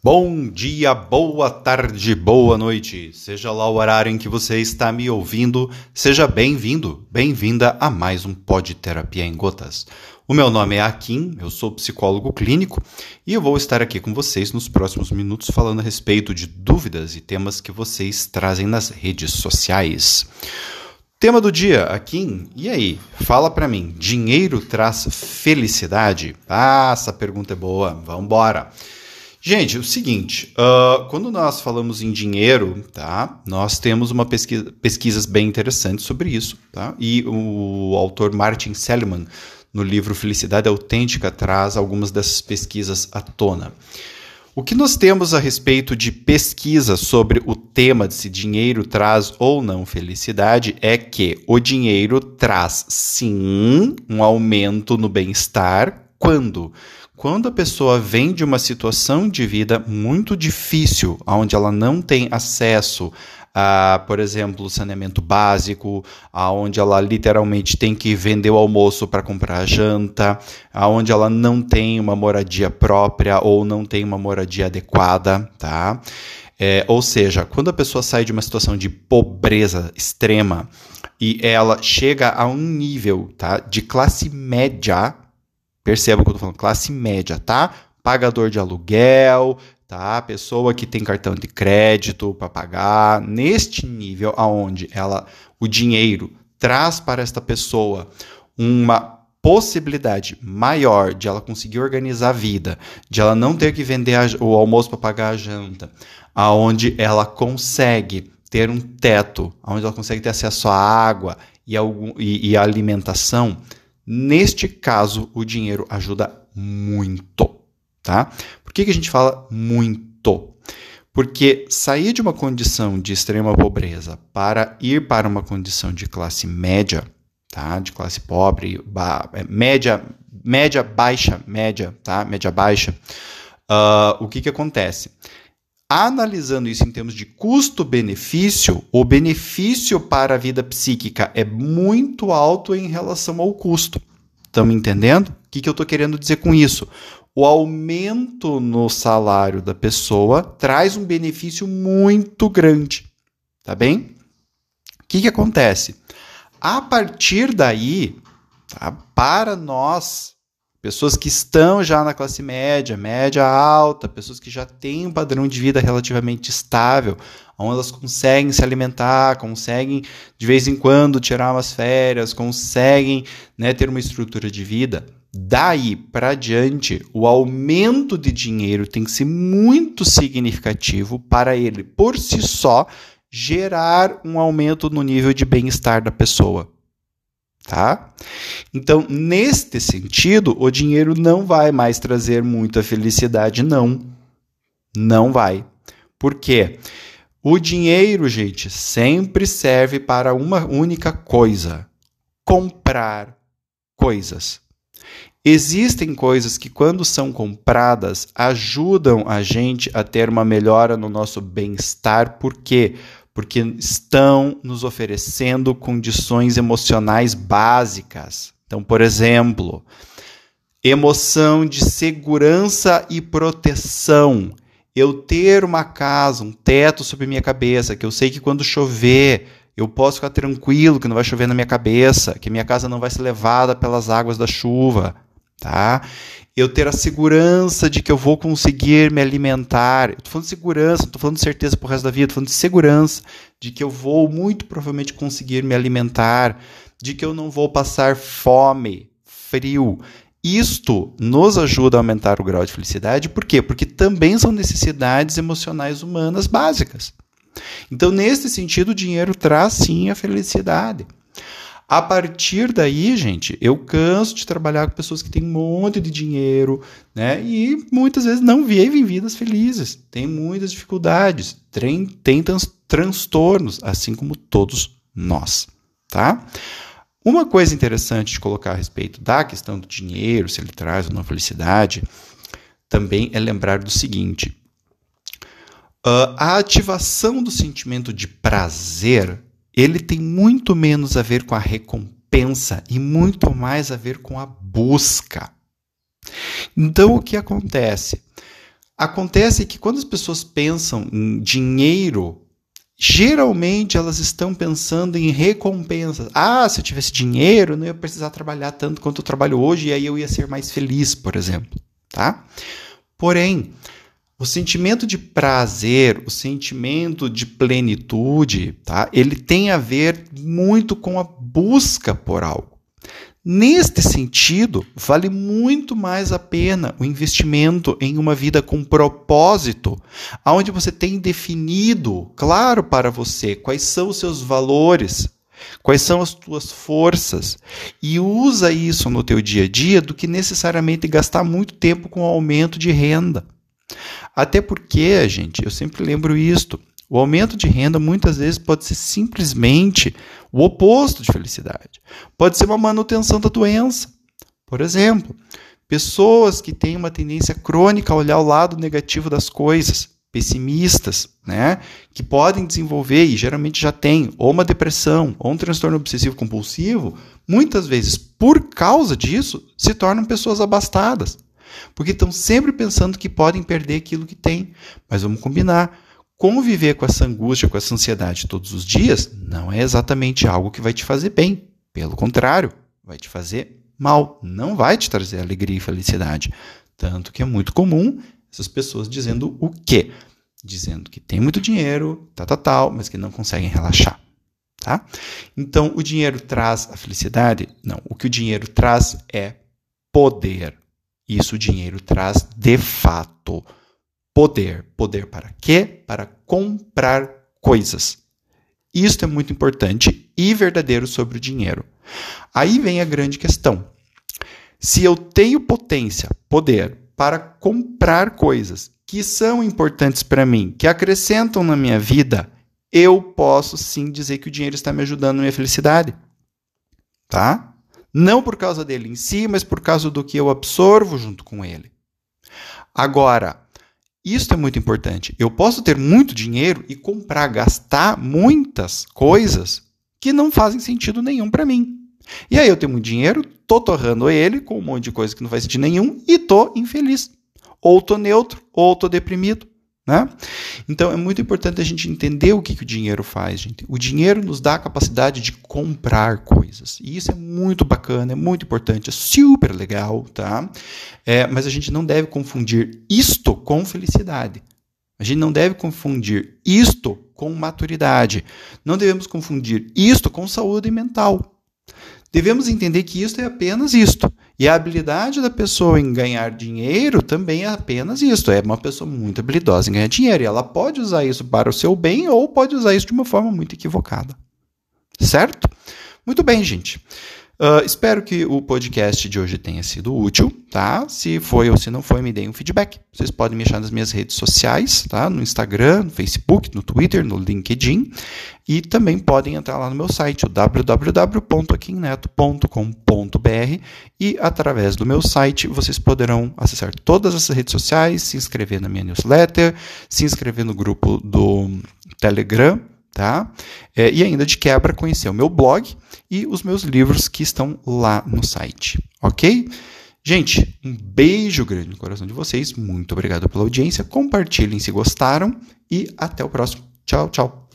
Bom dia, boa tarde, boa noite. Seja lá o horário em que você está me ouvindo, seja bem-vindo, bem-vinda a mais um Pod Terapia em Gotas. O meu nome é Akin, eu sou psicólogo clínico e eu vou estar aqui com vocês nos próximos minutos falando a respeito de dúvidas e temas que vocês trazem nas redes sociais. Tema do dia, Akin, e aí? Fala para mim, dinheiro traz felicidade? Ah, essa pergunta é boa, vamos embora. Gente, é o seguinte, uh, quando nós falamos em dinheiro, tá? Nós temos uma pesquisa, pesquisas bem interessantes sobre isso, tá? E o autor Martin Seligman, no livro Felicidade Autêntica, traz algumas dessas pesquisas à tona. O que nós temos a respeito de pesquisa sobre o tema de se dinheiro traz ou não felicidade é que o dinheiro traz sim um aumento no bem-estar quando quando a pessoa vem de uma situação de vida muito difícil, onde ela não tem acesso a, por exemplo, saneamento básico, aonde ela literalmente tem que vender o almoço para comprar a janta, aonde ela não tem uma moradia própria ou não tem uma moradia adequada, tá? É, ou seja, quando a pessoa sai de uma situação de pobreza extrema e ela chega a um nível tá, de classe média, perceba que eu estou falando classe média, tá? Pagador de aluguel, tá? Pessoa que tem cartão de crédito para pagar, neste nível aonde ela o dinheiro traz para esta pessoa uma possibilidade maior de ela conseguir organizar a vida, de ela não ter que vender a, o almoço para pagar a janta, aonde ela consegue ter um teto, aonde ela consegue ter acesso à água e, algum, e, e alimentação, neste caso o dinheiro ajuda muito tá? Por que, que a gente fala muito? Porque sair de uma condição de extrema pobreza para ir para uma condição de classe média, tá? De classe pobre, é, média, média baixa, média, tá? Média baixa. Uh, o que que acontece? Analisando isso em termos de custo-benefício, o benefício para a vida psíquica é muito alto em relação ao custo. Estamos entendendo? O que, que eu estou querendo dizer com isso? o aumento no salário da pessoa traz um benefício muito grande, tá bem? O que, que acontece? A partir daí, tá, para nós, pessoas que estão já na classe média, média alta, pessoas que já têm um padrão de vida relativamente estável, onde elas conseguem se alimentar, conseguem de vez em quando tirar umas férias, conseguem né, ter uma estrutura de vida, Daí para diante, o aumento de dinheiro tem que ser muito significativo para ele, por si só, gerar um aumento no nível de bem-estar da pessoa. Tá? Então, neste sentido, o dinheiro não vai mais trazer muita felicidade, não. Não vai. Por quê? O dinheiro, gente, sempre serve para uma única coisa: comprar coisas. Existem coisas que, quando são compradas, ajudam a gente a ter uma melhora no nosso bem-estar. Por quê? Porque estão nos oferecendo condições emocionais básicas. Então, por exemplo, emoção de segurança e proteção. Eu ter uma casa, um teto sobre minha cabeça, que eu sei que quando chover eu posso ficar tranquilo que não vai chover na minha cabeça, que minha casa não vai ser levada pelas águas da chuva, tá? Eu ter a segurança de que eu vou conseguir me alimentar. Tô falando de segurança, tô falando de certeza pro resto da vida, tô falando de segurança, de que eu vou muito provavelmente conseguir me alimentar, de que eu não vou passar fome, frio. Isto nos ajuda a aumentar o grau de felicidade, por quê? Porque também são necessidades emocionais humanas básicas. Então, nesse sentido, o dinheiro traz sim a felicidade. A partir daí, gente, eu canso de trabalhar com pessoas que têm um monte de dinheiro, né? E muitas vezes não vivem vidas felizes, têm muitas dificuldades, têm, têm transtornos, assim como todos nós, tá? Uma coisa interessante de colocar a respeito da questão do dinheiro, se ele traz ou não felicidade, também é lembrar do seguinte: Uh, a ativação do sentimento de prazer ele tem muito menos a ver com a recompensa e muito mais a ver com a busca. Então, o que acontece? Acontece que quando as pessoas pensam em dinheiro, geralmente elas estão pensando em recompensas. Ah, se eu tivesse dinheiro, não ia precisar trabalhar tanto quanto eu trabalho hoje e aí eu ia ser mais feliz, por exemplo, tá? Porém, o sentimento de prazer, o sentimento de plenitude, tá? Ele tem a ver muito com a busca por algo. Neste sentido, vale muito mais a pena o investimento em uma vida com propósito, onde você tem definido, claro para você, quais são os seus valores, quais são as tuas forças e usa isso no teu dia a dia do que necessariamente gastar muito tempo com aumento de renda. Até porque, gente, eu sempre lembro isto, o aumento de renda muitas vezes pode ser simplesmente o oposto de felicidade. Pode ser uma manutenção da doença. Por exemplo, pessoas que têm uma tendência crônica a olhar o lado negativo das coisas, pessimistas, né, que podem desenvolver e geralmente já têm ou uma depressão ou um transtorno obsessivo compulsivo, muitas vezes por causa disso se tornam pessoas abastadas, porque estão sempre pensando que podem perder aquilo que têm. Mas vamos combinar, conviver com essa angústia, com essa ansiedade todos os dias, não é exatamente algo que vai te fazer bem. Pelo contrário, vai te fazer mal. Não vai te trazer alegria e felicidade. Tanto que é muito comum essas pessoas dizendo o quê? Dizendo que tem muito dinheiro, tal, tal, tal, mas que não conseguem relaxar. Tá? Então, o dinheiro traz a felicidade? Não. O que o dinheiro traz é poder. Isso o dinheiro traz de fato poder. Poder para quê? Para comprar coisas. Isto é muito importante e verdadeiro sobre o dinheiro. Aí vem a grande questão. Se eu tenho potência, poder para comprar coisas que são importantes para mim, que acrescentam na minha vida, eu posso sim dizer que o dinheiro está me ajudando na minha felicidade. Tá? Não por causa dele em si, mas por causa do que eu absorvo junto com ele. Agora, isso é muito importante. Eu posso ter muito dinheiro e comprar, gastar muitas coisas que não fazem sentido nenhum para mim. E aí eu tenho muito dinheiro, tô torrando ele com um monte de coisa que não faz sentido nenhum e tô infeliz. Ou tô neutro, ou tô deprimido. Né? Então é muito importante a gente entender o que, que o dinheiro faz, gente. O dinheiro nos dá a capacidade de comprar coisas. E isso é muito bacana, é muito importante, é super legal, tá? É, mas a gente não deve confundir isto com felicidade. A gente não deve confundir isto com maturidade. Não devemos confundir isto com saúde mental. Devemos entender que isto é apenas isto. E a habilidade da pessoa em ganhar dinheiro também é apenas isso. É uma pessoa muito habilidosa em ganhar dinheiro. E ela pode usar isso para o seu bem ou pode usar isso de uma forma muito equivocada. Certo? Muito bem, gente. Uh, espero que o podcast de hoje tenha sido útil, tá? Se foi ou se não foi, me deem um feedback. Vocês podem me achar nas minhas redes sociais, tá? No Instagram, no Facebook, no Twitter, no LinkedIn. E também podem entrar lá no meu site, o www.aquinneto.com.br e através do meu site vocês poderão acessar todas as redes sociais, se inscrever na minha newsletter, se inscrever no grupo do Telegram, tá? É, e ainda de quebra conhecer o meu blog e os meus livros que estão lá no site, ok? Gente, um beijo grande no coração de vocês, muito obrigado pela audiência, compartilhem se gostaram e até o próximo. Tchau, tchau.